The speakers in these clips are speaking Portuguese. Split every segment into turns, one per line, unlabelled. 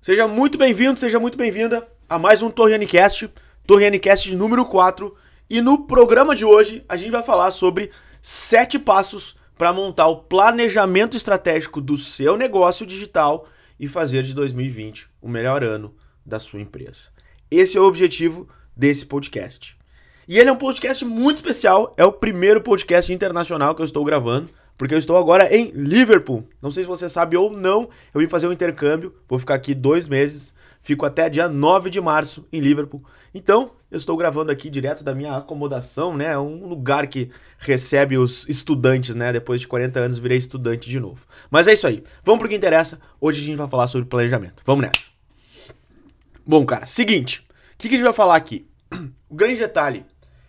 Seja muito bem-vindo, seja muito bem-vinda a mais um Torreanicast, Torreanicast número 4. E no programa de hoje a gente vai falar sobre sete passos para montar o planejamento estratégico do seu negócio digital e fazer de 2020 o melhor ano da sua empresa. Esse é o objetivo desse podcast. E ele é um podcast muito especial, é o primeiro podcast internacional que eu estou gravando porque eu estou agora em Liverpool. Não sei se você sabe ou não, eu vim fazer um intercâmbio, vou ficar aqui dois meses, fico até dia 9 de março em Liverpool. Então, eu estou gravando aqui direto da minha acomodação, né? Um lugar que recebe os estudantes, né? Depois de 40 anos virei estudante de novo. Mas é isso aí. Vamos pro que interessa. Hoje a gente vai falar sobre planejamento. Vamos nessa. Bom, cara, seguinte. O que, que a gente vai falar aqui? O grande detalhe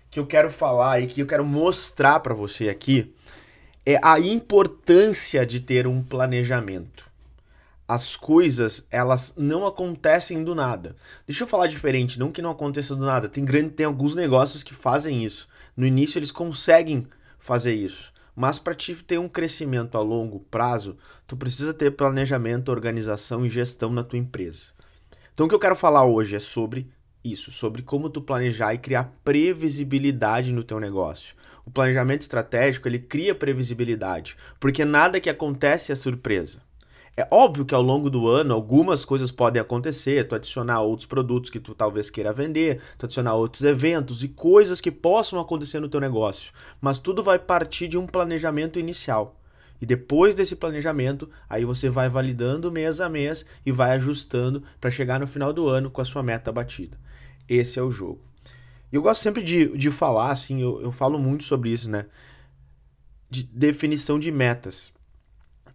que eu quero falar e que eu quero mostrar para você aqui é a importância de ter um planejamento. As coisas, elas não acontecem do nada. Deixa eu falar diferente, não que não aconteça do nada. Tem grande, tem alguns negócios que fazem isso. No início eles conseguem fazer isso. Mas para te ter um crescimento a longo prazo, tu precisa ter planejamento, organização e gestão na tua empresa. Então o que eu quero falar hoje é sobre isso, sobre como tu planejar e criar previsibilidade no teu negócio. O planejamento estratégico, ele cria previsibilidade, porque nada que acontece é surpresa. É óbvio que ao longo do ano algumas coisas podem acontecer, tu adicionar outros produtos que tu talvez queira vender, tu adicionar outros eventos e coisas que possam acontecer no teu negócio, mas tudo vai partir de um planejamento inicial. E depois desse planejamento, aí você vai validando mês a mês e vai ajustando para chegar no final do ano com a sua meta batida. Esse é o jogo. Eu gosto sempre de, de falar, assim, eu, eu falo muito sobre isso, né? De definição de metas.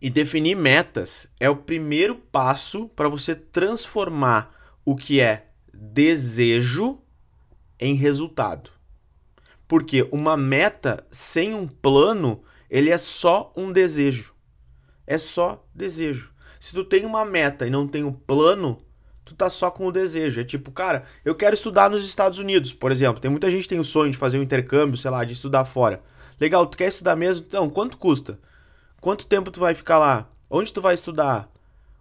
E definir metas é o primeiro passo para você transformar o que é desejo em resultado. Porque uma meta sem um plano, ele é só um desejo. É só desejo. Se tu tem uma meta e não tem um plano, tu tá só com o desejo. É tipo, cara, eu quero estudar nos Estados Unidos, por exemplo. Tem muita gente que tem o sonho de fazer um intercâmbio, sei lá, de estudar fora. Legal, tu quer estudar mesmo? Então, quanto custa? Quanto tempo tu vai ficar lá? Onde tu vai estudar?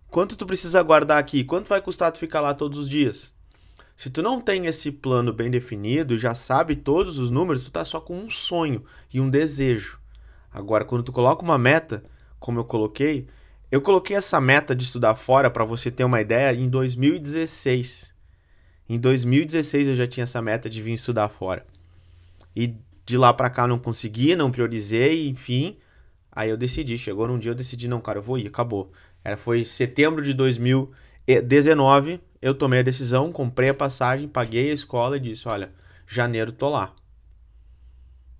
Quanto tu precisa guardar aqui? Quanto vai custar tu ficar lá todos os dias? Se tu não tem esse plano bem definido, já sabe todos os números, tu tá só com um sonho e um desejo. Agora, quando tu coloca uma meta, como eu coloquei, eu coloquei essa meta de estudar fora para você ter uma ideia em 2016. Em 2016 eu já tinha essa meta de vir estudar fora. E de lá para cá não consegui, não priorizei, enfim. Aí eu decidi, chegou num dia eu decidi, não, cara, eu vou ir, acabou. Era, foi setembro de 2019, eu tomei a decisão, comprei a passagem, paguei a escola e disse, olha, janeiro tô lá.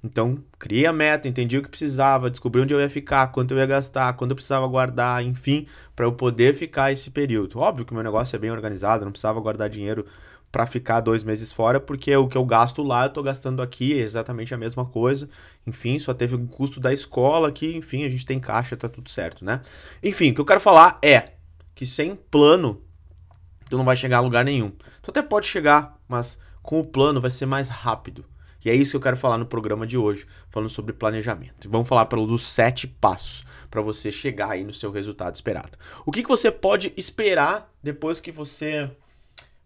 Então, criei a meta, entendi o que precisava, descobri onde eu ia ficar, quanto eu ia gastar, quando eu precisava guardar, enfim, para eu poder ficar esse período. Óbvio que o meu negócio é bem organizado, não precisava guardar dinheiro para ficar dois meses fora, porque o que eu gasto lá eu tô gastando aqui, é exatamente a mesma coisa. Enfim, só teve um custo da escola aqui, enfim, a gente tem caixa, tá tudo certo, né? Enfim, o que eu quero falar é que sem plano tu não vai chegar a lugar nenhum. Tu até pode chegar, mas com o plano vai ser mais rápido. E é isso que eu quero falar no programa de hoje, falando sobre planejamento. vamos falar pelos sete passos para você chegar aí no seu resultado esperado. O que, que você pode esperar depois que você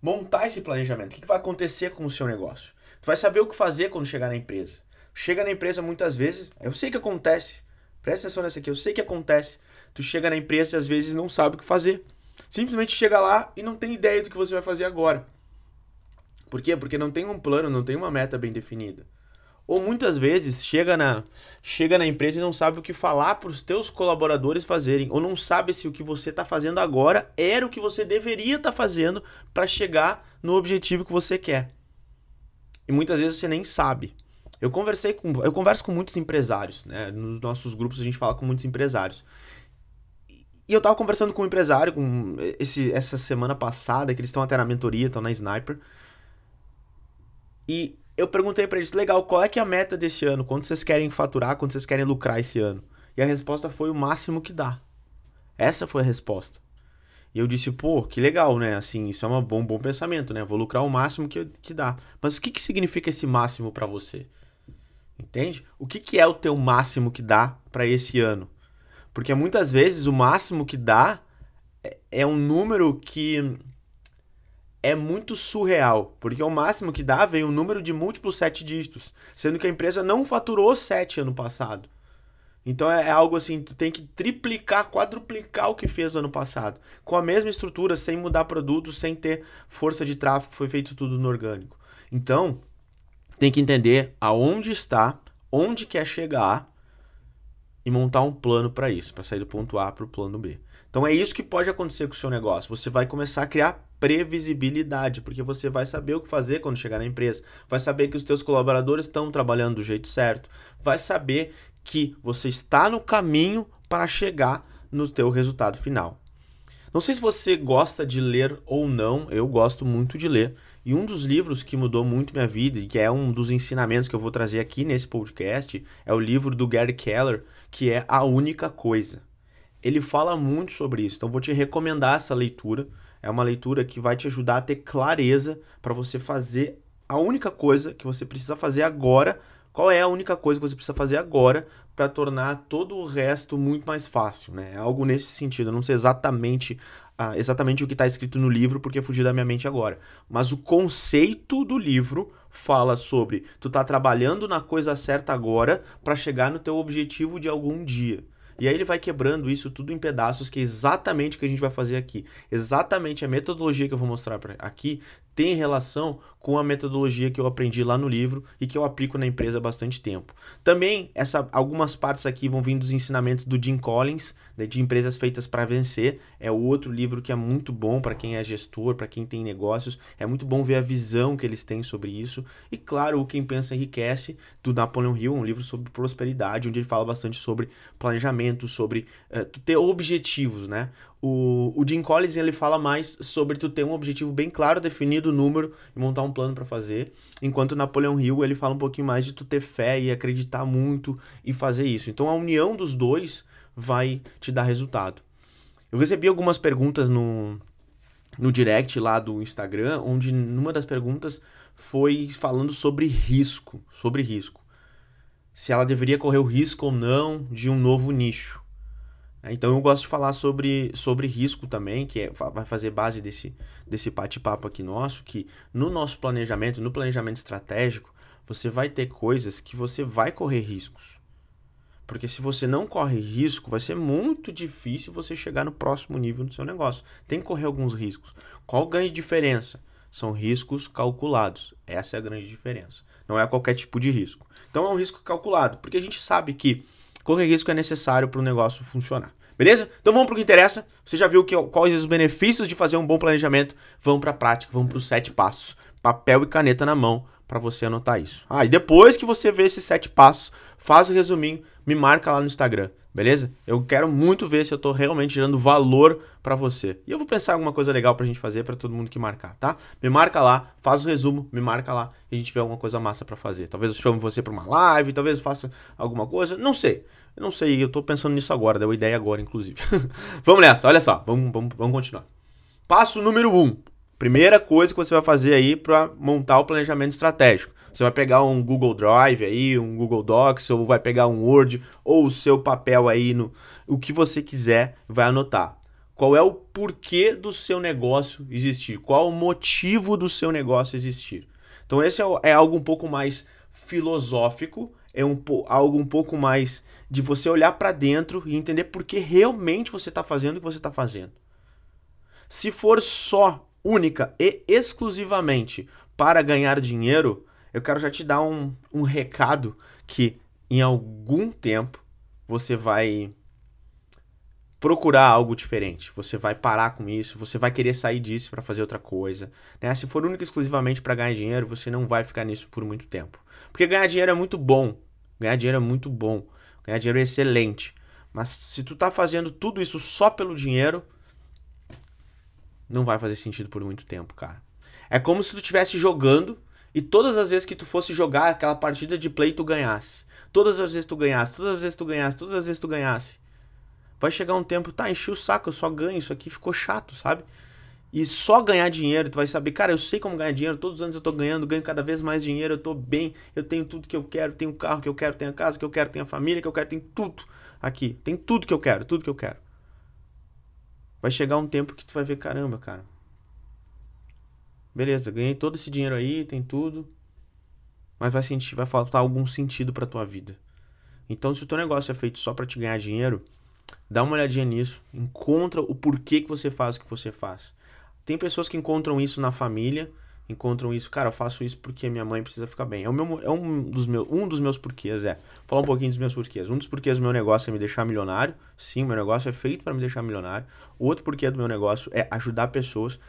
montar esse planejamento? O que, que vai acontecer com o seu negócio? Tu vai saber o que fazer quando chegar na empresa. Chega na empresa muitas vezes, eu sei que acontece. Presta atenção nessa aqui, eu sei que acontece. Tu chega na empresa e às vezes não sabe o que fazer. Simplesmente chega lá e não tem ideia do que você vai fazer agora. Por quê? Porque não tem um plano, não tem uma meta bem definida. Ou muitas vezes chega na, chega na empresa e não sabe o que falar para os teus colaboradores fazerem, ou não sabe se o que você está fazendo agora era o que você deveria estar tá fazendo para chegar no objetivo que você quer. E muitas vezes você nem sabe. Eu conversei com, eu converso com muitos empresários, né? Nos nossos grupos a gente fala com muitos empresários. E eu tava conversando com um empresário com esse, essa semana passada, que eles estão até na mentoria, estão na Sniper. E eu perguntei para eles, legal, qual é que é a meta desse ano? Quanto vocês querem faturar? Quanto vocês querem lucrar esse ano? E a resposta foi o máximo que dá. Essa foi a resposta. E eu disse, pô, que legal, né? Assim, isso é um bom, bom pensamento, né? Vou lucrar o máximo que, que dá. Mas o que, que significa esse máximo para você? Entende? O que, que é o teu máximo que dá para esse ano? Porque muitas vezes o máximo que dá é, é um número que é muito surreal, porque o máximo que dá vem um número de múltiplos sete dígitos, sendo que a empresa não faturou sete ano passado. Então é, é algo assim, tu tem que triplicar, quadruplicar o que fez no ano passado. Com a mesma estrutura, sem mudar produtos, sem ter força de tráfego, foi feito tudo no orgânico. Então, tem que entender aonde está, onde quer chegar e montar um plano para isso, para sair do ponto A para o plano B. Então é isso que pode acontecer com o seu negócio. Você vai começar a criar previsibilidade, porque você vai saber o que fazer quando chegar na empresa, vai saber que os teus colaboradores estão trabalhando do jeito certo, vai saber que você está no caminho para chegar no teu resultado final. Não sei se você gosta de ler ou não, eu gosto muito de ler. E um dos livros que mudou muito minha vida e que é um dos ensinamentos que eu vou trazer aqui nesse podcast é o livro do Gary Keller, que é A Única Coisa. Ele fala muito sobre isso, então vou te recomendar essa leitura. É uma leitura que vai te ajudar a ter clareza para você fazer a única coisa que você precisa fazer agora. Qual é a única coisa que você precisa fazer agora para tornar todo o resto muito mais fácil, né? É algo nesse sentido. Eu não sei exatamente, uh, exatamente o que está escrito no livro, porque fugiu da minha mente agora. Mas o conceito do livro fala sobre tu tá trabalhando na coisa certa agora para chegar no teu objetivo de algum dia. E aí ele vai quebrando isso tudo em pedaços, que é exatamente o que a gente vai fazer aqui. Exatamente a metodologia que eu vou mostrar pra, aqui tem relação com a metodologia que eu aprendi lá no livro e que eu aplico na empresa há bastante tempo. Também essa, algumas partes aqui vão vir dos ensinamentos do Jim Collins, de Empresas Feitas para Vencer. É outro livro que é muito bom para quem é gestor, para quem tem negócios. É muito bom ver a visão que eles têm sobre isso. E claro, o Quem Pensa Enriquece, do Napoleon Hill, um livro sobre prosperidade, onde ele fala bastante sobre planejamento, sobre uh, ter objetivos, né? O, o Jim Collins ele fala mais sobre tu ter um objetivo bem claro, definido, número e montar um plano para fazer, enquanto o Napoleon Hill ele fala um pouquinho mais de tu ter fé e acreditar muito e fazer isso. Então a união dos dois vai te dar resultado. Eu recebi algumas perguntas no, no direct lá do Instagram, onde numa das perguntas foi falando sobre risco, sobre risco. Se ela deveria correr o risco ou não de um novo nicho. É, então eu gosto de falar sobre, sobre risco também, que é, vai fazer base desse, desse bate-papo aqui nosso, que no nosso planejamento, no planejamento estratégico, você vai ter coisas que você vai correr riscos. Porque se você não corre risco, vai ser muito difícil você chegar no próximo nível do seu negócio. Tem que correr alguns riscos. Qual a grande diferença? São riscos calculados. Essa é a grande diferença. Não é qualquer tipo de risco. Então é um risco calculado, porque a gente sabe que correr risco é necessário para o negócio funcionar. Beleza? Então vamos para o que interessa. Você já viu que, quais os benefícios de fazer um bom planejamento. Vamos para a prática, vamos para os sete passos. Papel e caneta na mão para você anotar isso. Ah, e depois que você vê esses sete passos, faz o resuminho, me marca lá no Instagram, beleza? Eu quero muito ver se eu estou realmente gerando valor para você. E eu vou pensar alguma coisa legal para a gente fazer para todo mundo que marcar, tá? Me marca lá, faz o resumo, me marca lá e a gente vê alguma coisa massa para fazer. Talvez eu chame você para uma live, talvez eu faça alguma coisa, não sei. Eu não sei, eu estou pensando nisso agora, deu ideia agora, inclusive. vamos nessa, olha só, vamos, vamos, vamos continuar. Passo número 1. Um, Primeira coisa que você vai fazer aí para montar o planejamento estratégico. Você vai pegar um Google Drive aí, um Google Docs, ou vai pegar um Word, ou o seu papel aí, no, o que você quiser, vai anotar. Qual é o porquê do seu negócio existir? Qual o motivo do seu negócio existir? Então, esse é, é algo um pouco mais filosófico, é um, algo um pouco mais de você olhar para dentro e entender por que realmente você está fazendo o que você está fazendo. Se for só única e exclusivamente para ganhar dinheiro, eu quero já te dar um, um recado que em algum tempo você vai procurar algo diferente. Você vai parar com isso, você vai querer sair disso para fazer outra coisa. Né? Se for única e exclusivamente para ganhar dinheiro, você não vai ficar nisso por muito tempo. Porque ganhar dinheiro é muito bom. Ganhar dinheiro é muito bom. Ganhar dinheiro é excelente. Mas se tu tá fazendo tudo isso só pelo dinheiro, não vai fazer sentido por muito tempo, cara. É como se tu estivesse jogando e todas as vezes que tu fosse jogar aquela partida de play tu ganhasse. Todas as vezes tu ganhasse, todas as vezes tu ganhasse, todas as vezes tu ganhasse. Vai chegar um tempo, tá, enchi o saco, eu só ganho, isso aqui ficou chato, sabe? E só ganhar dinheiro, tu vai saber, cara, eu sei como ganhar dinheiro, todos os anos eu tô ganhando, ganho cada vez mais dinheiro, eu tô bem, eu tenho tudo que eu quero, tenho o carro que eu quero, tenho a casa que eu quero, tenho a família que eu quero, tenho tudo aqui, tem tudo que eu quero, tudo que eu quero. Vai chegar um tempo que tu vai ver, caramba, cara. Beleza, ganhei todo esse dinheiro aí, tem tudo. Mas vai, sentir, vai faltar algum sentido pra tua vida. Então, se o teu negócio é feito só para te ganhar dinheiro, dá uma olhadinha nisso, encontra o porquê que você faz o que você faz. Tem pessoas que encontram isso na família, encontram isso, cara, eu faço isso porque minha mãe precisa ficar bem. É, o meu, é um, dos meus, um dos meus porquês, é. Falar um pouquinho dos meus porquês. Um dos porquês do meu negócio é me deixar milionário. Sim, meu negócio é feito para me deixar milionário. O outro porquê do meu negócio é ajudar pessoas.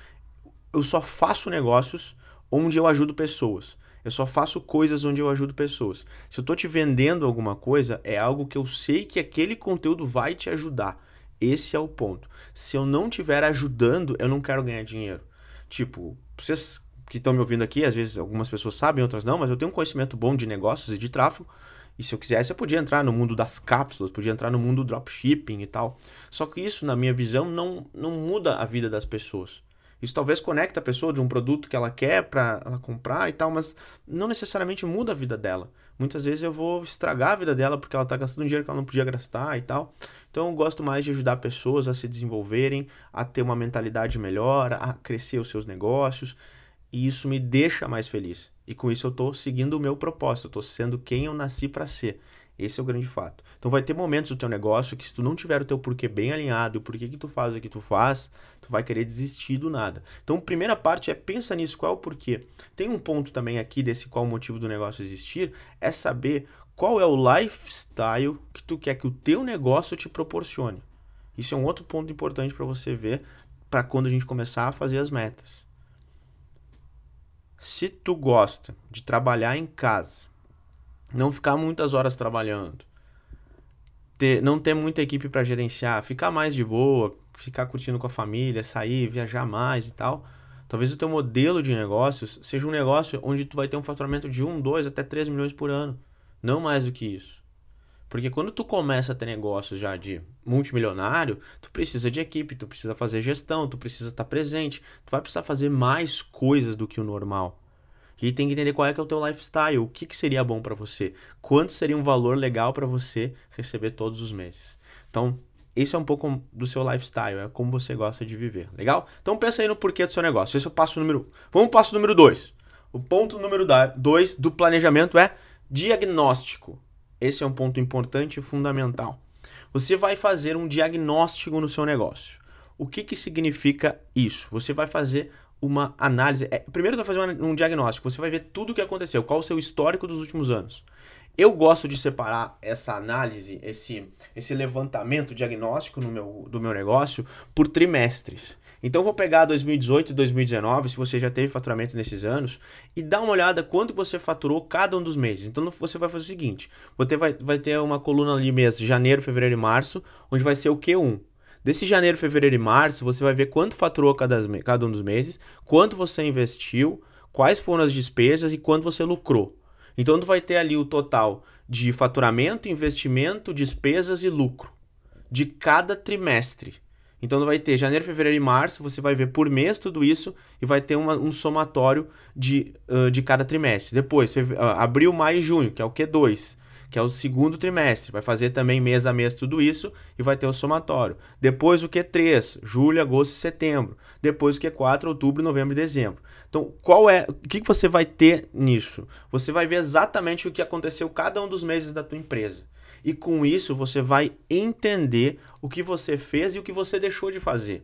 Eu só faço negócios onde eu ajudo pessoas. Eu só faço coisas onde eu ajudo pessoas. Se eu estou te vendendo alguma coisa, é algo que eu sei que aquele conteúdo vai te ajudar. Esse é o ponto. Se eu não estiver ajudando, eu não quero ganhar dinheiro. Tipo, vocês que estão me ouvindo aqui, às vezes algumas pessoas sabem, outras não, mas eu tenho um conhecimento bom de negócios e de tráfego. E se eu quisesse, eu podia entrar no mundo das cápsulas, podia entrar no mundo do dropshipping e tal. Só que isso, na minha visão, não, não muda a vida das pessoas. Isso talvez conecte a pessoa de um produto que ela quer para ela comprar e tal, mas não necessariamente muda a vida dela. Muitas vezes eu vou estragar a vida dela porque ela está gastando dinheiro que ela não podia gastar e tal. Então eu gosto mais de ajudar pessoas a se desenvolverem, a ter uma mentalidade melhor, a crescer os seus negócios. E isso me deixa mais feliz. E com isso eu estou seguindo o meu propósito, eu estou sendo quem eu nasci para ser. Esse é o grande fato. Então vai ter momentos do teu negócio que se tu não tiver o teu porquê bem alinhado, o porquê que tu faz o que tu faz, tu vai querer desistir do nada. Então a primeira parte é pensa nisso, qual é o porquê. Tem um ponto também aqui desse qual o motivo do negócio existir, é saber qual é o lifestyle que tu quer que o teu negócio te proporcione. Isso é um outro ponto importante para você ver para quando a gente começar a fazer as metas. Se tu gosta de trabalhar em casa, não ficar muitas horas trabalhando, ter, não ter muita equipe para gerenciar, ficar mais de boa, ficar curtindo com a família, sair, viajar mais e tal. Talvez o teu modelo de negócios seja um negócio onde tu vai ter um faturamento de 1, 2 até 3 milhões por ano, não mais do que isso. Porque quando tu começa a ter negócios já de multimilionário, tu precisa de equipe, tu precisa fazer gestão, tu precisa estar presente, tu vai precisar fazer mais coisas do que o normal. E tem que entender qual é que é o teu lifestyle, o que, que seria bom para você, quanto seria um valor legal para você receber todos os meses. Então, esse é um pouco do seu lifestyle, é como você gosta de viver, legal? Então pensa aí no porquê do seu negócio. Esse é o passo número 1. Um. Vamos para o passo número 2. O ponto número 2 do planejamento é diagnóstico. Esse é um ponto importante e fundamental. Você vai fazer um diagnóstico no seu negócio. O que, que significa isso? Você vai fazer uma análise. É, primeiro você vai fazer um diagnóstico, você vai ver tudo o que aconteceu, qual o seu histórico dos últimos anos. Eu gosto de separar essa análise, esse, esse levantamento diagnóstico no meu, do meu negócio por trimestres. Então vou pegar 2018 e 2019, se você já teve faturamento nesses anos, e dar uma olhada quanto você faturou cada um dos meses. Então você vai fazer o seguinte: você vai, vai ter uma coluna ali mês janeiro, fevereiro e março, onde vai ser o Q1. Desse janeiro, fevereiro e março, você vai ver quanto faturou cada, cada um dos meses, quanto você investiu, quais foram as despesas e quanto você lucrou. Então tu vai ter ali o total de faturamento, investimento, despesas e lucro de cada trimestre. Então vai ter janeiro, fevereiro e março, você vai ver por mês tudo isso e vai ter uma, um somatório de, uh, de cada trimestre. Depois, uh, abril, maio e junho, que é o Q2 que é o segundo trimestre. Vai fazer também mês a mês tudo isso e vai ter o somatório. Depois o Q3, julho, agosto e setembro. Depois o Q4, outubro, novembro e dezembro. Então, qual é, o que, que você vai ter nisso? Você vai ver exatamente o que aconteceu cada um dos meses da tua empresa. E com isso você vai entender o que você fez e o que você deixou de fazer.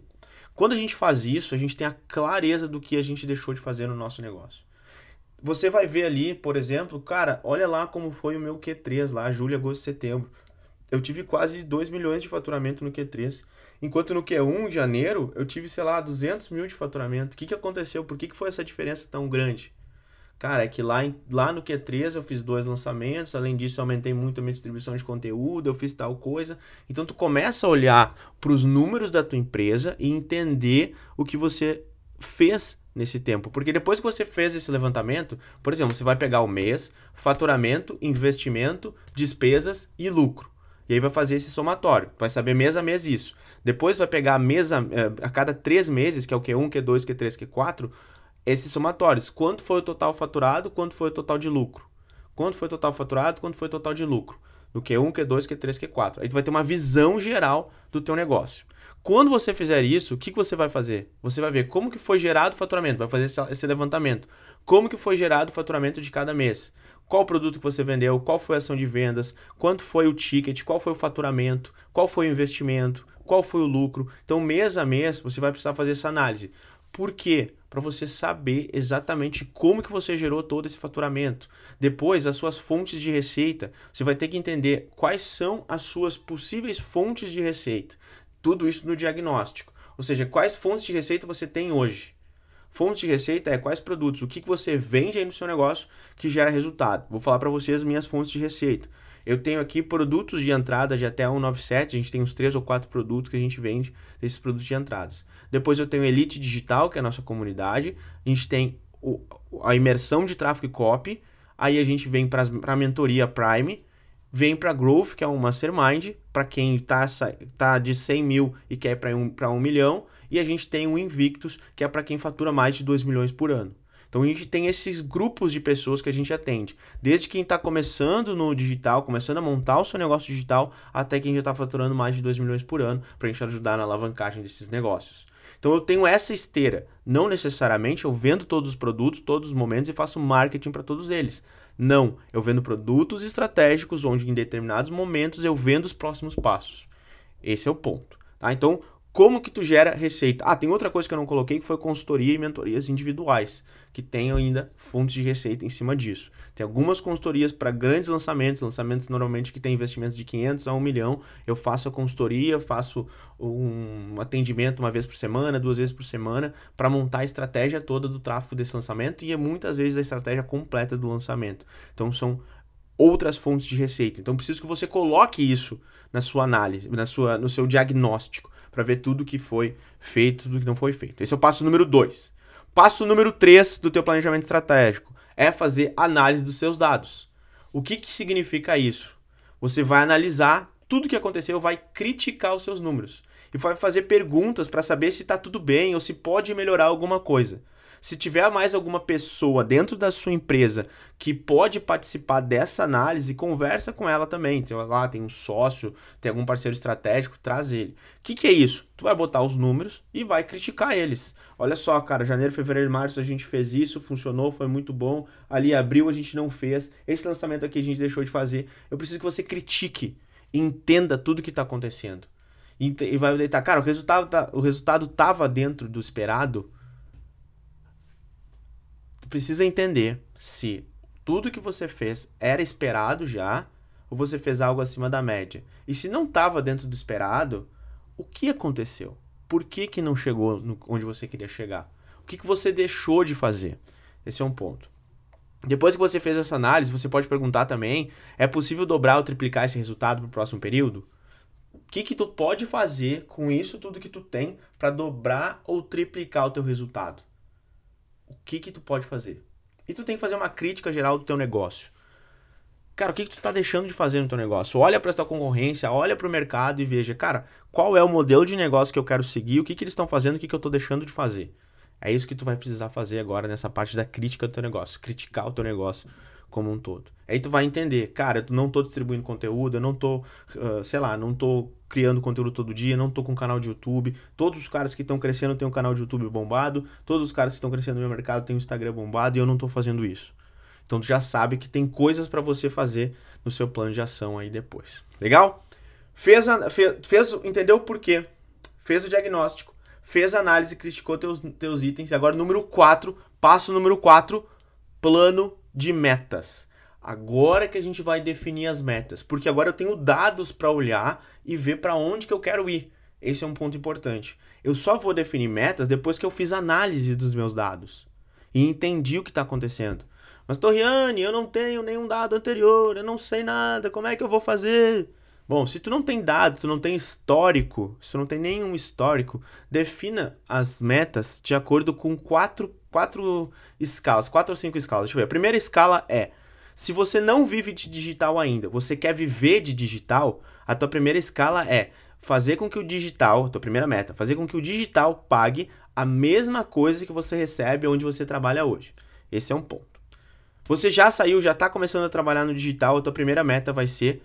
Quando a gente faz isso, a gente tem a clareza do que a gente deixou de fazer no nosso negócio. Você vai ver ali, por exemplo, cara, olha lá como foi o meu Q3 lá, julho, agosto, setembro. Eu tive quase 2 milhões de faturamento no Q3. Enquanto no Q1, em janeiro, eu tive, sei lá, 200 mil de faturamento. O que, que aconteceu? Por que, que foi essa diferença tão grande? Cara, é que lá, lá no Q3 eu fiz dois lançamentos, além disso eu aumentei muito a minha distribuição de conteúdo, eu fiz tal coisa. Então tu começa a olhar para os números da tua empresa e entender o que você fez nesse tempo. Porque depois que você fez esse levantamento, por exemplo, você vai pegar o mês, faturamento, investimento, despesas e lucro. E aí vai fazer esse somatório. Vai saber mês a mês isso. Depois vai pegar mês a, eh, a cada três meses, que é o Q1, Q2, Q3, Q4, esses somatórios. Quanto foi o total faturado, quanto foi o total de lucro. Quanto foi o total faturado, quanto foi o total de lucro. No Q1, Q2, Q3, Q4. Aí tu vai ter uma visão geral do teu negócio. Quando você fizer isso, o que, que você vai fazer? Você vai ver como que foi gerado o faturamento, vai fazer esse, esse levantamento. Como que foi gerado o faturamento de cada mês? Qual produto que você vendeu? Qual foi a ação de vendas? Quanto foi o ticket? Qual foi o faturamento? Qual foi o investimento? Qual foi o lucro? Então, mês a mês, você vai precisar fazer essa análise. Por quê? Para você saber exatamente como que você gerou todo esse faturamento. Depois, as suas fontes de receita, você vai ter que entender quais são as suas possíveis fontes de receita. Tudo isso no diagnóstico. Ou seja, quais fontes de receita você tem hoje. Fonte de receita é quais produtos, o que, que você vende aí no seu negócio que gera resultado. Vou falar para vocês minhas fontes de receita. Eu tenho aqui produtos de entrada de até 197, a gente tem uns três ou quatro produtos que a gente vende desses produtos de entradas. Depois eu tenho Elite Digital, que é a nossa comunidade. A gente tem o, a imersão de tráfego e copy. Aí a gente vem para a mentoria Prime, vem para Growth, que é um Mastermind, para quem está tá de 100 mil e quer para um, um milhão e a gente tem o Invictus, que é para quem fatura mais de 2 milhões por ano. Então a gente tem esses grupos de pessoas que a gente atende. Desde quem está começando no digital, começando a montar o seu negócio digital, até quem já está faturando mais de 2 milhões por ano, para a gente ajudar na alavancagem desses negócios. Então eu tenho essa esteira. Não necessariamente eu vendo todos os produtos, todos os momentos e faço marketing para todos eles. Não, eu vendo produtos estratégicos onde em determinados momentos eu vendo os próximos passos. Esse é o ponto. Tá? Então, como que tu gera receita? Ah, tem outra coisa que eu não coloquei que foi consultoria e mentorias individuais, que tem ainda fontes de receita em cima disso. Tem algumas consultorias para grandes lançamentos, lançamentos normalmente que tem investimentos de 500 a 1 milhão. Eu faço a consultoria, faço um atendimento uma vez por semana, duas vezes por semana, para montar a estratégia toda do tráfego desse lançamento e é muitas vezes a estratégia completa do lançamento. Então são outras fontes de receita. Então preciso que você coloque isso na sua análise, na sua, no seu diagnóstico para ver tudo que foi feito, tudo que não foi feito. Esse é o passo número 2. Passo número 3 do teu planejamento estratégico é fazer análise dos seus dados. O que, que significa isso? Você vai analisar tudo que aconteceu, vai criticar os seus números e vai fazer perguntas para saber se está tudo bem ou se pode melhorar alguma coisa. Se tiver mais alguma pessoa dentro da sua empresa que pode participar dessa análise, conversa com ela também. Sei lá, tem um sócio, tem algum parceiro estratégico, traz ele. O que, que é isso? Tu vai botar os números e vai criticar eles. Olha só, cara, janeiro, fevereiro, março a gente fez isso, funcionou, foi muito bom. Ali abril a gente não fez. Esse lançamento aqui a gente deixou de fazer. Eu preciso que você critique, entenda tudo que está acontecendo. E vai deitar, cara, o resultado, tá, o resultado tava dentro do esperado tu precisa entender se tudo que você fez era esperado já ou você fez algo acima da média. E se não estava dentro do esperado, o que aconteceu? Por que, que não chegou no, onde você queria chegar? O que, que você deixou de fazer? Esse é um ponto. Depois que você fez essa análise, você pode perguntar também: é possível dobrar ou triplicar esse resultado para o próximo período? O que, que tu pode fazer com isso tudo que tu tem para dobrar ou triplicar o teu resultado? O que que tu pode fazer. E tu tem que fazer uma crítica geral do teu negócio. Cara, o que, que tu tá deixando de fazer no teu negócio? Olha para tua concorrência, olha para o mercado e veja, cara, qual é o modelo de negócio que eu quero seguir, o que, que eles estão fazendo, o que, que eu tô deixando de fazer. É isso que tu vai precisar fazer agora nessa parte da crítica do teu negócio, criticar o teu negócio como um todo. Aí tu vai entender, cara, eu não tô distribuindo conteúdo, eu não tô, uh, sei lá, não tô criando conteúdo todo dia, não tô com canal de YouTube. Todos os caras que estão crescendo têm um canal de YouTube bombado, todos os caras que estão crescendo no meu mercado têm um Instagram bombado e eu não tô fazendo isso. Então tu já sabe que tem coisas para você fazer no seu plano de ação aí depois. Legal? Fez, a, fez entendeu o porquê? Fez o diagnóstico, fez a análise, criticou teus, teus itens. Agora, número 4, passo número 4, plano de metas. Agora que a gente vai definir as metas, porque agora eu tenho dados para olhar e ver para onde que eu quero ir. Esse é um ponto importante. Eu só vou definir metas depois que eu fiz análise dos meus dados e entendi o que está acontecendo. Mas Torriane, eu não tenho nenhum dado anterior, eu não sei nada, como é que eu vou fazer? Bom, se tu não tem dado, tu não tem histórico, se tu não tem nenhum histórico, defina as metas de acordo com quatro, quatro escalas, quatro ou cinco escalas. Deixa eu ver. A primeira escala é se você não vive de digital ainda, você quer viver de digital, a tua primeira escala é fazer com que o digital, tua primeira meta, fazer com que o digital pague a mesma coisa que você recebe onde você trabalha hoje. Esse é um ponto. Você já saiu, já está começando a trabalhar no digital, a tua primeira meta vai ser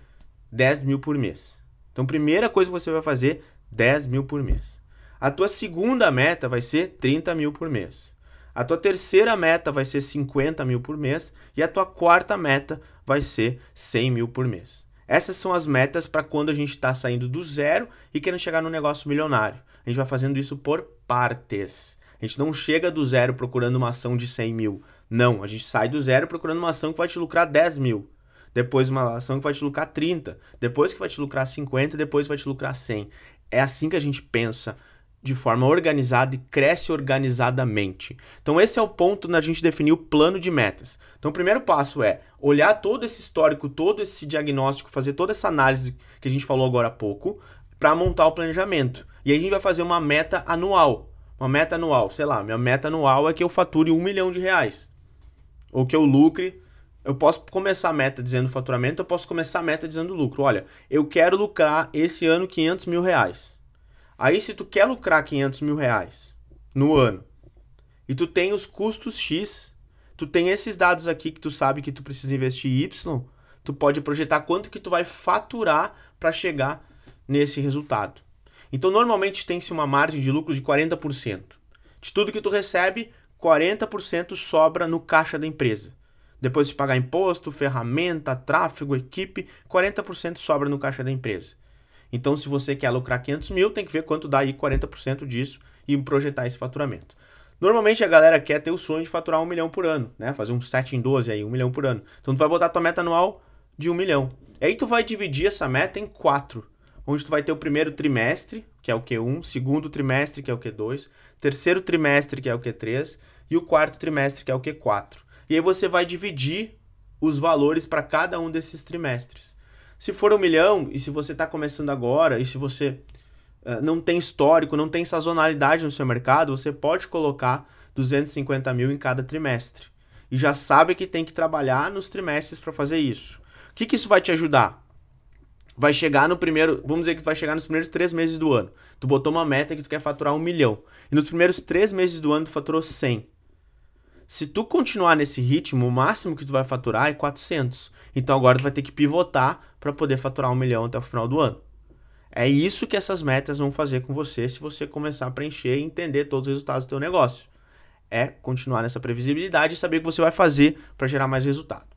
10 mil por mês. Então, primeira coisa que você vai fazer, 10 mil por mês. A tua segunda meta vai ser 30 mil por mês. A tua terceira meta vai ser 50 mil por mês. E a tua quarta meta vai ser 100 mil por mês. Essas são as metas para quando a gente está saindo do zero e querendo chegar no negócio milionário. A gente vai fazendo isso por partes. A gente não chega do zero procurando uma ação de 100 mil. Não, a gente sai do zero procurando uma ação que vai te lucrar 10 mil. Depois uma ação que vai te lucrar 30. Depois que vai te lucrar 50. Depois vai te lucrar 100. É assim que a gente pensa de forma organizada e cresce organizadamente. Então esse é o ponto na gente definir o plano de metas. Então o primeiro passo é olhar todo esse histórico, todo esse diagnóstico, fazer toda essa análise que a gente falou agora há pouco, para montar o planejamento. E aí a gente vai fazer uma meta anual. Uma meta anual, sei lá, minha meta anual é que eu fature um milhão de reais. Ou que eu lucre. Eu posso começar a meta dizendo faturamento, eu posso começar a meta dizendo lucro. Olha, eu quero lucrar esse ano 500 mil reais. Aí, se tu quer lucrar 500 mil reais no ano e tu tem os custos X, tu tem esses dados aqui que tu sabe que tu precisa investir Y, tu pode projetar quanto que tu vai faturar para chegar nesse resultado. Então, normalmente tem-se uma margem de lucro de 40%. De tudo que tu recebe, 40% sobra no caixa da empresa. Depois de pagar imposto, ferramenta, tráfego, equipe, 40% sobra no caixa da empresa. Então, se você quer lucrar 500 mil, tem que ver quanto dá aí 40% disso e projetar esse faturamento. Normalmente a galera quer ter o sonho de faturar um milhão por ano, né? Fazer um 7 em 12 aí, um milhão por ano. Então tu vai botar tua meta anual de um milhão. Aí tu vai dividir essa meta em quatro. Onde tu vai ter o primeiro trimestre, que é o Q1, segundo trimestre, que é o Q2, terceiro trimestre, que é o Q3, e o quarto trimestre, que é o Q4. E aí você vai dividir os valores para cada um desses trimestres. Se for um milhão, e se você está começando agora, e se você uh, não tem histórico, não tem sazonalidade no seu mercado, você pode colocar 250 mil em cada trimestre. E já sabe que tem que trabalhar nos trimestres para fazer isso. O que, que isso vai te ajudar? Vai chegar no primeiro. Vamos dizer que vai chegar nos primeiros três meses do ano. Tu botou uma meta que tu quer faturar um milhão. E nos primeiros três meses do ano tu faturou 100. Se tu continuar nesse ritmo, o máximo que tu vai faturar é 400. Então agora tu vai ter que pivotar para poder faturar um milhão até o final do ano. É isso que essas metas vão fazer com você se você começar a preencher e entender todos os resultados do teu negócio. É continuar nessa previsibilidade e saber o que você vai fazer para gerar mais resultado.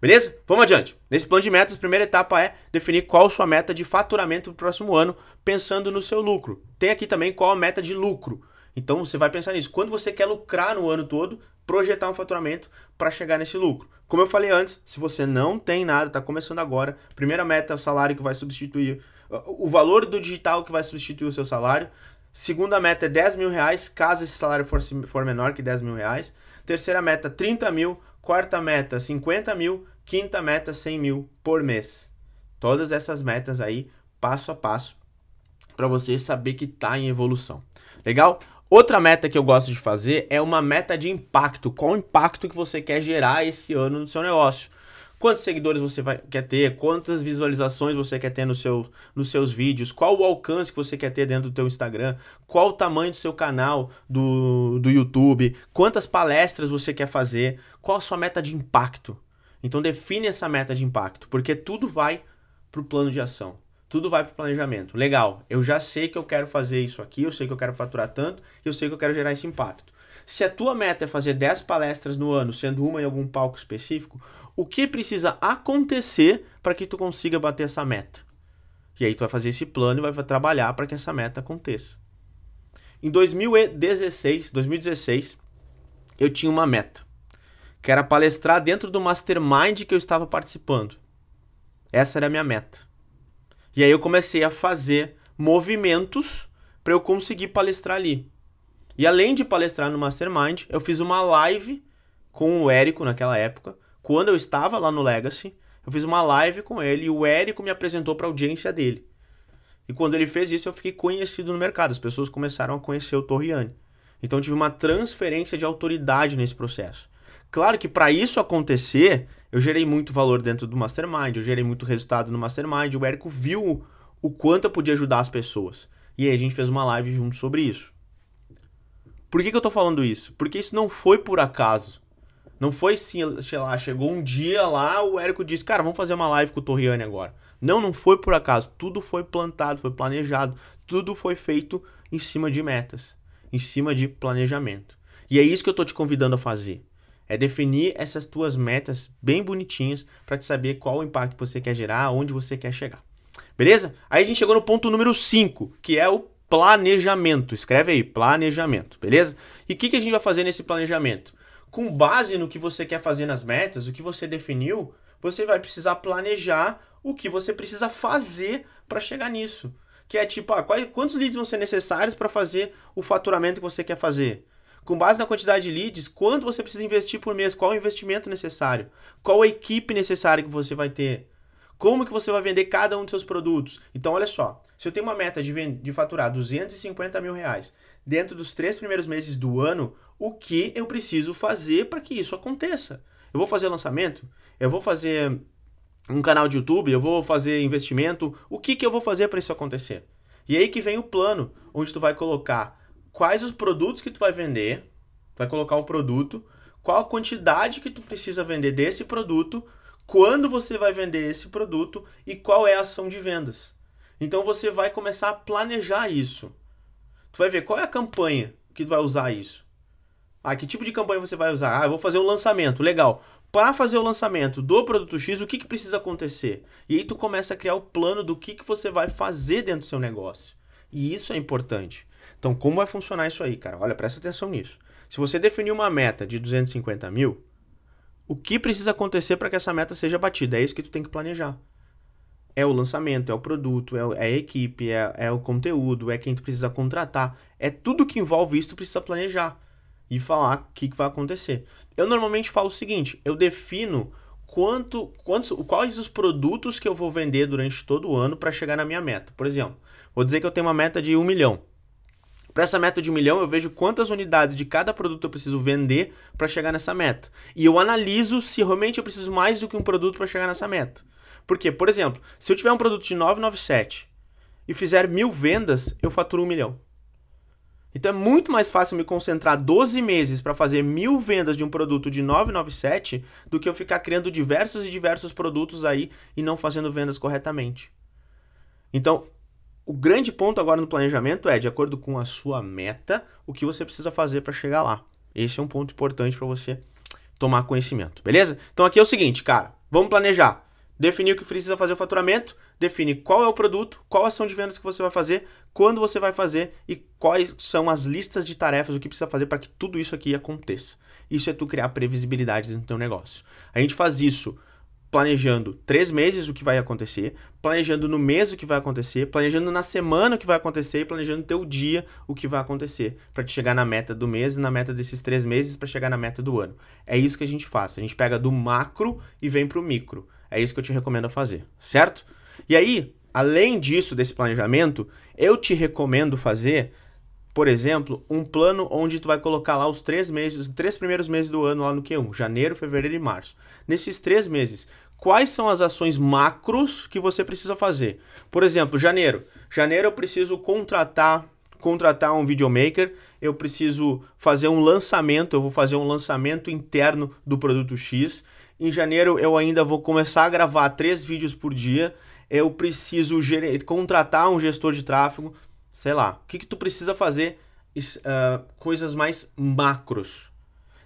Beleza? Vamos adiante. Nesse plano de metas, a primeira etapa é definir qual sua meta de faturamento para o próximo ano, pensando no seu lucro. Tem aqui também qual a meta de lucro. Então você vai pensar nisso. Quando você quer lucrar no ano todo, projetar um faturamento para chegar nesse lucro. Como eu falei antes, se você não tem nada, está começando agora, primeira meta é o salário que vai substituir, o valor do digital que vai substituir o seu salário. Segunda meta é 10 mil reais, caso esse salário for, for menor que 10 mil reais. Terceira meta, 30 mil. Quarta meta, 50 mil. Quinta meta, 100 mil por mês. Todas essas metas aí, passo a passo, para você saber que está em evolução. Legal? Outra meta que eu gosto de fazer é uma meta de impacto. Qual o impacto que você quer gerar esse ano no seu negócio? Quantos seguidores você vai, quer ter? Quantas visualizações você quer ter no seu, nos seus vídeos? Qual o alcance que você quer ter dentro do teu Instagram? Qual o tamanho do seu canal do, do YouTube? Quantas palestras você quer fazer? Qual a sua meta de impacto? Então define essa meta de impacto, porque tudo vai para o plano de ação. Tudo vai para o planejamento. Legal, eu já sei que eu quero fazer isso aqui, eu sei que eu quero faturar tanto, eu sei que eu quero gerar esse impacto. Se a tua meta é fazer 10 palestras no ano, sendo uma em algum palco específico, o que precisa acontecer para que tu consiga bater essa meta? E aí tu vai fazer esse plano e vai trabalhar para que essa meta aconteça. Em 2016, 2016, eu tinha uma meta, que era palestrar dentro do mastermind que eu estava participando. Essa era a minha meta. E aí eu comecei a fazer movimentos para eu conseguir palestrar ali. E além de palestrar no Mastermind, eu fiz uma live com o Érico naquela época. Quando eu estava lá no Legacy, eu fiz uma live com ele e o Érico me apresentou para a audiência dele. E quando ele fez isso, eu fiquei conhecido no mercado. As pessoas começaram a conhecer o Torriani. Então tive uma transferência de autoridade nesse processo. Claro que para isso acontecer, eu gerei muito valor dentro do Mastermind, eu gerei muito resultado no Mastermind. O Érico viu o quanto eu podia ajudar as pessoas. E aí a gente fez uma live junto sobre isso. Por que, que eu tô falando isso? Porque isso não foi por acaso. Não foi, sei lá, chegou um dia lá, o Érico disse, cara, vamos fazer uma live com o Torriani agora. Não, não foi por acaso. Tudo foi plantado, foi planejado. Tudo foi feito em cima de metas, em cima de planejamento. E é isso que eu tô te convidando a fazer. É definir essas tuas metas bem bonitinhas para te saber qual o impacto você quer gerar, onde você quer chegar. Beleza? Aí a gente chegou no ponto número 5, que é o planejamento. Escreve aí, planejamento, beleza? E o que, que a gente vai fazer nesse planejamento? Com base no que você quer fazer nas metas, o que você definiu, você vai precisar planejar o que você precisa fazer para chegar nisso. Que é tipo, ah, quais, quantos leads vão ser necessários para fazer o faturamento que você quer fazer? Com base na quantidade de leads, quanto você precisa investir por mês? Qual o investimento necessário? Qual a equipe necessária que você vai ter? Como que você vai vender cada um dos seus produtos? Então, olha só. Se eu tenho uma meta de, de faturar 250 mil reais dentro dos três primeiros meses do ano, o que eu preciso fazer para que isso aconteça? Eu vou fazer lançamento? Eu vou fazer um canal de YouTube? Eu vou fazer investimento? O que, que eu vou fazer para isso acontecer? E aí que vem o plano, onde tu vai colocar quais os produtos que tu vai vender, vai colocar o produto, qual a quantidade que tu precisa vender desse produto, quando você vai vender esse produto e qual é a ação de vendas. Então você vai começar a planejar isso. Tu vai ver qual é a campanha que tu vai usar isso. Ah, que tipo de campanha você vai usar? Ah, eu vou fazer o um lançamento, legal. Para fazer o lançamento do produto X, o que, que precisa acontecer? E aí tu começa a criar o plano do que, que você vai fazer dentro do seu negócio. E isso é importante. Então, como vai funcionar isso aí, cara? Olha, presta atenção nisso. Se você definir uma meta de 250 mil, o que precisa acontecer para que essa meta seja batida? É isso que tu tem que planejar. É o lançamento, é o produto, é, a equipe, é, é o conteúdo, é quem tu precisa contratar. É tudo que envolve isso, tu precisa planejar e falar o que, que vai acontecer. Eu normalmente falo o seguinte: eu defino quanto, quantos, quais os produtos que eu vou vender durante todo o ano para chegar na minha meta. Por exemplo, vou dizer que eu tenho uma meta de um milhão. Para essa meta de um milhão, eu vejo quantas unidades de cada produto eu preciso vender para chegar nessa meta. E eu analiso se realmente eu preciso mais do que um produto para chegar nessa meta. Porque, por exemplo, se eu tiver um produto de 997 e fizer mil vendas, eu faturo um milhão. Então é muito mais fácil me concentrar 12 meses para fazer mil vendas de um produto de 997 do que eu ficar criando diversos e diversos produtos aí e não fazendo vendas corretamente. Então, o grande ponto agora no planejamento é, de acordo com a sua meta, o que você precisa fazer para chegar lá. Esse é um ponto importante para você tomar conhecimento, beleza? Então aqui é o seguinte, cara, vamos planejar. Definir o que precisa fazer o faturamento, define qual é o produto, qual ação de vendas que você vai fazer, quando você vai fazer e quais são as listas de tarefas, o que precisa fazer para que tudo isso aqui aconteça. Isso é tu criar previsibilidade dentro do teu negócio. A gente faz isso planejando três meses o que vai acontecer, planejando no mês o que vai acontecer, planejando na semana o que vai acontecer e planejando teu dia o que vai acontecer para te chegar na meta do mês e na meta desses três meses para chegar na meta do ano. É isso que a gente faz. A gente pega do macro e vem para o micro. É isso que eu te recomendo fazer, certo? E aí, além disso, desse planejamento, eu te recomendo fazer por exemplo, um plano onde tu vai colocar lá os três meses, os três primeiros meses do ano lá no Q1, janeiro, fevereiro e março. Nesses três meses, quais são as ações macros que você precisa fazer? Por exemplo, janeiro. Janeiro eu preciso contratar contratar um videomaker, eu preciso fazer um lançamento, eu vou fazer um lançamento interno do produto X. Em janeiro eu ainda vou começar a gravar três vídeos por dia. Eu preciso contratar um gestor de tráfego sei lá, o que, que tu precisa fazer uh, coisas mais macros.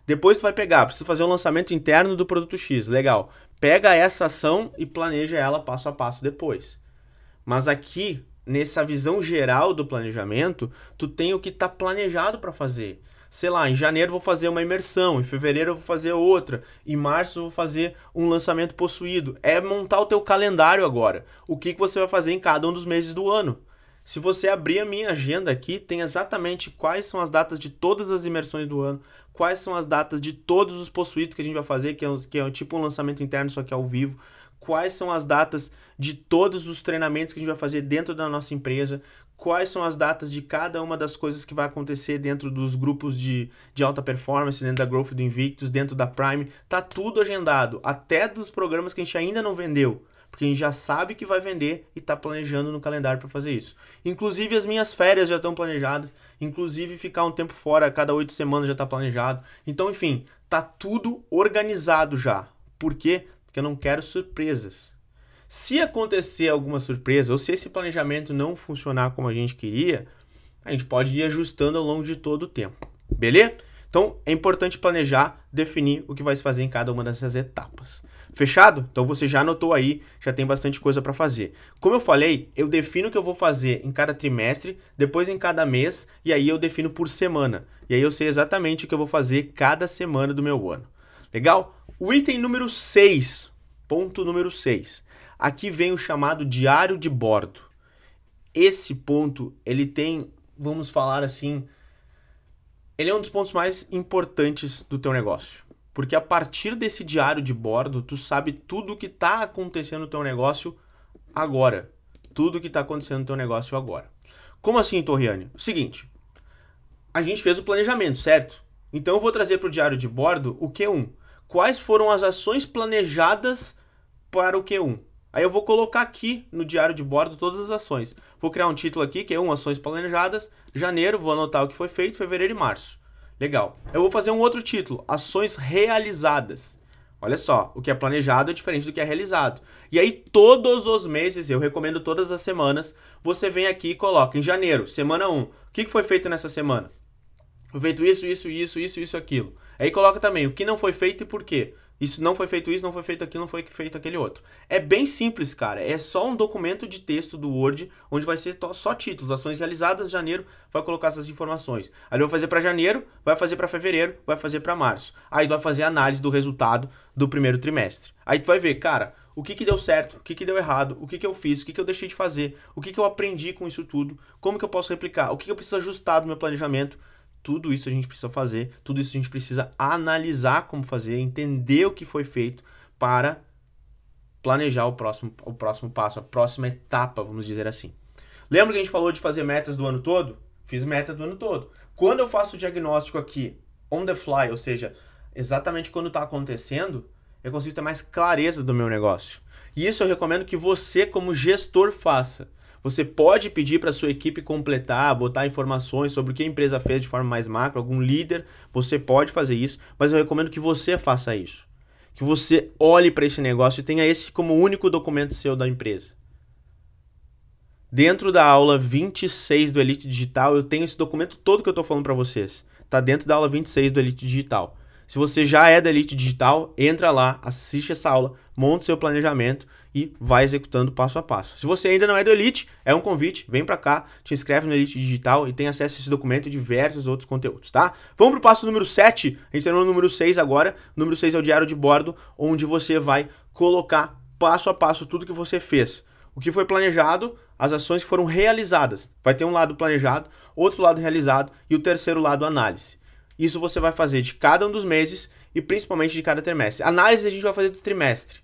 Depois tu vai pegar, precisa fazer um lançamento interno do produto X, legal. Pega essa ação e planeja ela passo a passo depois. Mas aqui, nessa visão geral do planejamento, tu tem o que está planejado para fazer. Sei lá, em janeiro vou fazer uma imersão, em fevereiro vou fazer outra, em março vou fazer um lançamento possuído. É montar o teu calendário agora. O que, que você vai fazer em cada um dos meses do ano. Se você abrir a minha agenda aqui, tem exatamente quais são as datas de todas as imersões do ano, quais são as datas de todos os possuídos que a gente vai fazer, que é, que é tipo um lançamento interno, só que ao vivo, quais são as datas de todos os treinamentos que a gente vai fazer dentro da nossa empresa, quais são as datas de cada uma das coisas que vai acontecer dentro dos grupos de, de alta performance, dentro da Growth do Invictus, dentro da Prime, tá tudo agendado, até dos programas que a gente ainda não vendeu porque a gente já sabe que vai vender e está planejando no calendário para fazer isso. Inclusive as minhas férias já estão planejadas inclusive ficar um tempo fora, a cada oito semanas já está planejado. Então, enfim, tá tudo organizado já. Por quê? Porque eu não quero surpresas. Se acontecer alguma surpresa ou se esse planejamento não funcionar como a gente queria, a gente pode ir ajustando ao longo de todo o tempo. Beleza? Então é importante planejar, definir o que vai se fazer em cada uma dessas etapas. Fechado? Então você já anotou aí, já tem bastante coisa para fazer. Como eu falei, eu defino o que eu vou fazer em cada trimestre, depois em cada mês, e aí eu defino por semana. E aí eu sei exatamente o que eu vou fazer cada semana do meu ano. Legal? O item número 6, ponto número 6. Aqui vem o chamado diário de bordo. Esse ponto, ele tem, vamos falar assim, ele é um dos pontos mais importantes do teu negócio. Porque a partir desse diário de bordo, tu sabe tudo o que está acontecendo no teu negócio agora. Tudo o que está acontecendo no teu negócio agora. Como assim, Torriane? Seguinte, a gente fez o planejamento, certo? Então eu vou trazer para o diário de bordo o Q1 quais foram as ações planejadas para o Q1. Aí eu vou colocar aqui no diário de bordo todas as ações. Vou criar um título aqui, que é um ações planejadas, janeiro, vou anotar o que foi feito, fevereiro e março. Legal. Eu vou fazer um outro título, ações realizadas. Olha só, o que é planejado é diferente do que é realizado. E aí, todos os meses, eu recomendo todas as semanas, você vem aqui e coloca em janeiro, semana 1. O que foi feito nessa semana? Foi feito isso, isso, isso, isso, isso, aquilo. Aí coloca também o que não foi feito e por quê. Isso não foi feito isso, não foi feito aquilo, não foi feito aquele outro. É bem simples, cara. É só um documento de texto do Word, onde vai ser só títulos, ações realizadas, janeiro, vai colocar essas informações. Aí vai fazer para janeiro, vai fazer para fevereiro, vai fazer para março. Aí vai fazer análise do resultado do primeiro trimestre. Aí tu vai ver, cara, o que, que deu certo, o que, que deu errado, o que, que eu fiz, o que, que eu deixei de fazer, o que, que eu aprendi com isso tudo, como que eu posso replicar, o que, que eu preciso ajustar do meu planejamento tudo isso a gente precisa fazer, tudo isso a gente precisa analisar como fazer, entender o que foi feito para planejar o próximo, o próximo passo, a próxima etapa, vamos dizer assim. Lembra que a gente falou de fazer metas do ano todo? Fiz meta do ano todo. Quando eu faço o diagnóstico aqui, on the fly, ou seja, exatamente quando está acontecendo, eu consigo ter mais clareza do meu negócio. E isso eu recomendo que você, como gestor, faça. Você pode pedir para sua equipe completar, botar informações sobre o que a empresa fez de forma mais macro, algum líder, você pode fazer isso, mas eu recomendo que você faça isso. Que você olhe para esse negócio e tenha esse como único documento seu da empresa. Dentro da aula 26 do Elite Digital, eu tenho esse documento todo que eu estou falando para vocês. Está dentro da aula 26 do Elite Digital. Se você já é da Elite Digital, entra lá, assiste essa aula, monte seu planejamento e vai executando passo a passo. Se você ainda não é do Elite, é um convite, vem para cá, te inscreve no Elite Digital e tem acesso a esse documento e diversos outros conteúdos, tá? Vamos pro passo número 7, a gente está no número 6 agora. O número 6 é o diário de bordo, onde você vai colocar passo a passo tudo que você fez. O que foi planejado, as ações que foram realizadas. Vai ter um lado planejado, outro lado realizado e o terceiro lado análise. Isso você vai fazer de cada um dos meses e principalmente de cada trimestre. Análise a gente vai fazer do trimestre.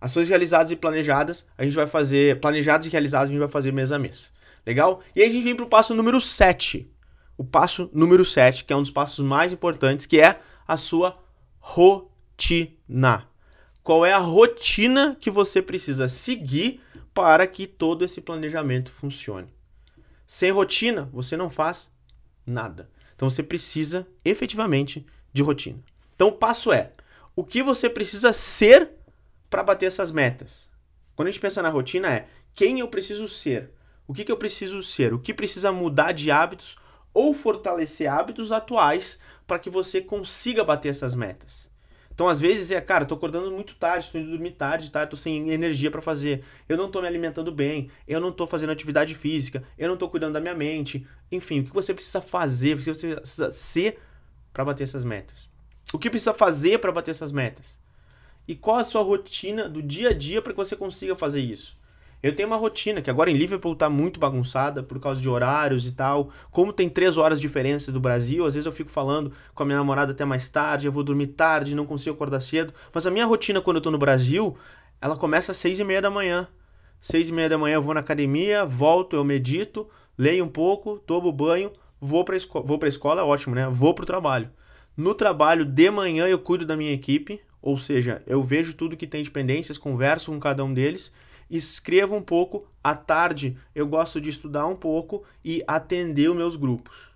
Ações realizadas e planejadas, a gente vai fazer. Planejadas e realizadas, a gente vai fazer mês a mês. Legal? E aí a gente vem para o passo número 7. O passo número 7, que é um dos passos mais importantes, que é a sua rotina. Qual é a rotina que você precisa seguir para que todo esse planejamento funcione? Sem rotina, você não faz nada. Então você precisa efetivamente de rotina. Então o passo é: o que você precisa ser para bater essas metas? Quando a gente pensa na rotina é quem eu preciso ser, o que, que eu preciso ser, o que precisa mudar de hábitos ou fortalecer hábitos atuais para que você consiga bater essas metas. Então, às vezes, é, cara, tô acordando muito tarde, estou indo dormir tarde, tá? Tô sem energia para fazer. Eu não tô me alimentando bem, eu não tô fazendo atividade física, eu não tô cuidando da minha mente. Enfim, o que você precisa fazer, o que você precisa ser para bater essas metas? O que precisa fazer para bater essas metas? E qual a sua rotina do dia a dia para que você consiga fazer isso? Eu tenho uma rotina que agora em Liverpool tá muito bagunçada por causa de horários e tal. Como tem três horas de diferença do Brasil, às vezes eu fico falando com a minha namorada até mais tarde, eu vou dormir tarde, não consigo acordar cedo. Mas a minha rotina quando eu tô no Brasil, ela começa às seis e meia da manhã. Seis e meia da manhã eu vou na academia, volto, eu medito, leio um pouco, tomo banho, vou pra, esco vou pra escola, é ótimo, né? Vou pro trabalho. No trabalho, de manhã, eu cuido da minha equipe, ou seja, eu vejo tudo que tem de pendências, converso com cada um deles escrevo um pouco. À tarde, eu gosto de estudar um pouco e atender os meus grupos.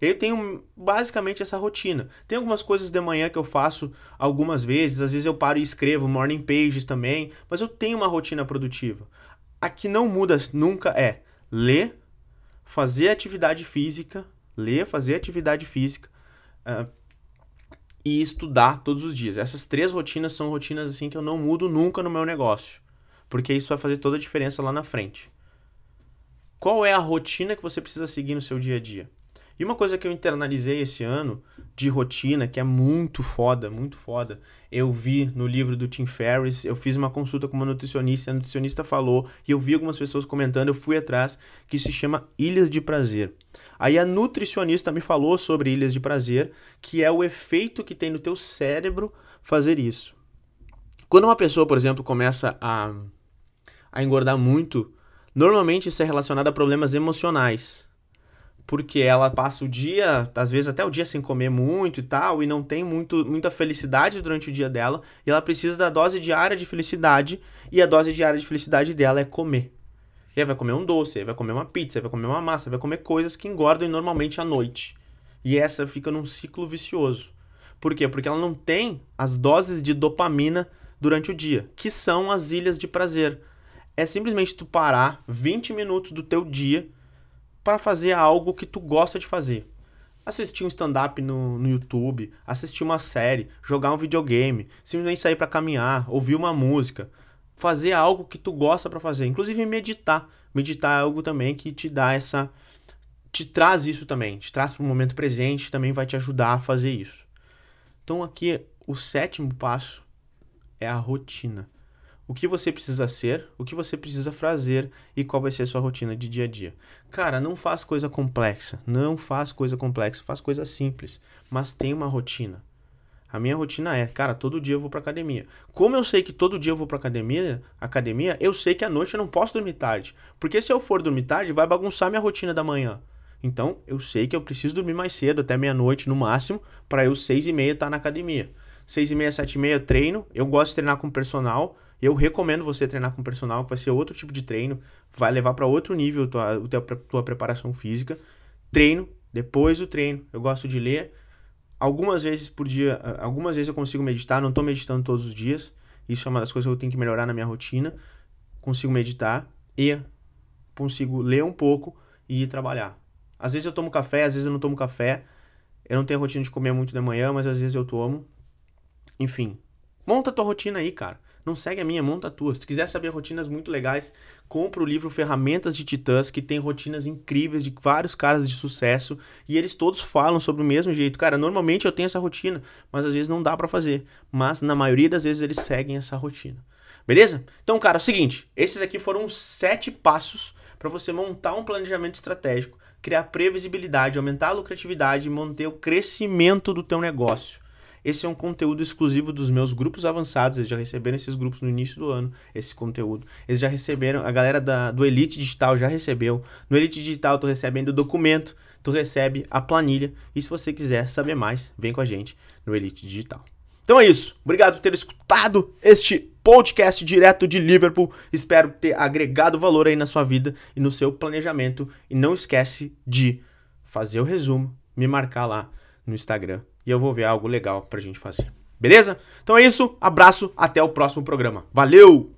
Eu tenho basicamente essa rotina. Tem algumas coisas de manhã que eu faço algumas vezes, às vezes eu paro e escrevo morning pages também, mas eu tenho uma rotina produtiva. A que não muda nunca é ler, fazer atividade física, ler, fazer atividade física uh, e estudar todos os dias. Essas três rotinas são rotinas assim que eu não mudo nunca no meu negócio, porque isso vai fazer toda a diferença lá na frente. Qual é a rotina que você precisa seguir no seu dia a dia? E uma coisa que eu internalizei esse ano de rotina, que é muito foda, muito foda, eu vi no livro do Tim Ferriss, eu fiz uma consulta com uma nutricionista, a nutricionista falou, e eu vi algumas pessoas comentando, eu fui atrás, que se chama Ilhas de Prazer. Aí a nutricionista me falou sobre Ilhas de Prazer, que é o efeito que tem no teu cérebro fazer isso. Quando uma pessoa, por exemplo, começa a, a engordar muito, normalmente isso é relacionado a problemas emocionais porque ela passa o dia, às vezes até o dia sem comer muito e tal, e não tem muito, muita felicidade durante o dia dela, e ela precisa da dose diária de felicidade, e a dose diária de felicidade dela é comer. E aí vai comer um doce, aí vai comer uma pizza, aí vai comer uma massa, vai comer coisas que engordam normalmente à noite. E essa fica num ciclo vicioso. Por quê? Porque ela não tem as doses de dopamina durante o dia, que são as ilhas de prazer. É simplesmente tu parar 20 minutos do teu dia para fazer algo que tu gosta de fazer. Assistir um stand-up no, no YouTube, assistir uma série, jogar um videogame, simplesmente sair para caminhar, ouvir uma música, fazer algo que tu gosta para fazer, inclusive meditar. Meditar é algo também que te dá essa te traz isso também, te traz para o momento presente, também vai te ajudar a fazer isso. Então aqui o sétimo passo é a rotina o que você precisa ser, o que você precisa fazer e qual vai ser a sua rotina de dia a dia. Cara, não faz coisa complexa, não faz coisa complexa, faz coisa simples, mas tem uma rotina. A minha rotina é, cara, todo dia eu vou pra academia. Como eu sei que todo dia eu vou pra academia, academia, eu sei que à noite eu não posso dormir tarde. Porque se eu for dormir tarde, vai bagunçar minha rotina da manhã. Então, eu sei que eu preciso dormir mais cedo, até meia-noite no máximo, para eu seis e meia estar tá na academia. Seis e meia, sete e meia treino. Eu gosto de treinar com personal. Eu recomendo você treinar com personal, vai ser outro tipo de treino, vai levar para outro nível tua, tua, tua preparação física. Treino, depois do treino, eu gosto de ler. Algumas vezes por dia, algumas vezes eu consigo meditar, não estou meditando todos os dias. Isso é uma das coisas que eu tenho que melhorar na minha rotina. Consigo meditar e consigo ler um pouco e ir trabalhar. Às vezes eu tomo café, às vezes eu não tomo café. Eu não tenho rotina de comer muito de manhã, mas às vezes eu tomo. Enfim, monta a tua rotina aí, cara. Não segue a minha, monta a tua. Se tu quiser saber rotinas muito legais, compra o livro Ferramentas de Titãs, que tem rotinas incríveis de vários caras de sucesso e eles todos falam sobre o mesmo jeito. Cara, normalmente eu tenho essa rotina, mas às vezes não dá para fazer. Mas na maioria das vezes eles seguem essa rotina. Beleza? Então, cara, é o seguinte: esses aqui foram os sete passos para você montar um planejamento estratégico, criar previsibilidade, aumentar a lucratividade e manter o crescimento do teu negócio. Esse é um conteúdo exclusivo dos meus grupos avançados. Eles já receberam esses grupos no início do ano, esse conteúdo. Eles já receberam, a galera da, do Elite Digital já recebeu. No Elite Digital, tu recebendo o documento, tu recebe a planilha. E se você quiser saber mais, vem com a gente no Elite Digital. Então é isso. Obrigado por ter escutado este podcast direto de Liverpool. Espero ter agregado valor aí na sua vida e no seu planejamento. E não esquece de fazer o resumo, me marcar lá no Instagram e eu vou ver algo legal pra gente fazer. Beleza? Então é isso, abraço, até o próximo programa. Valeu!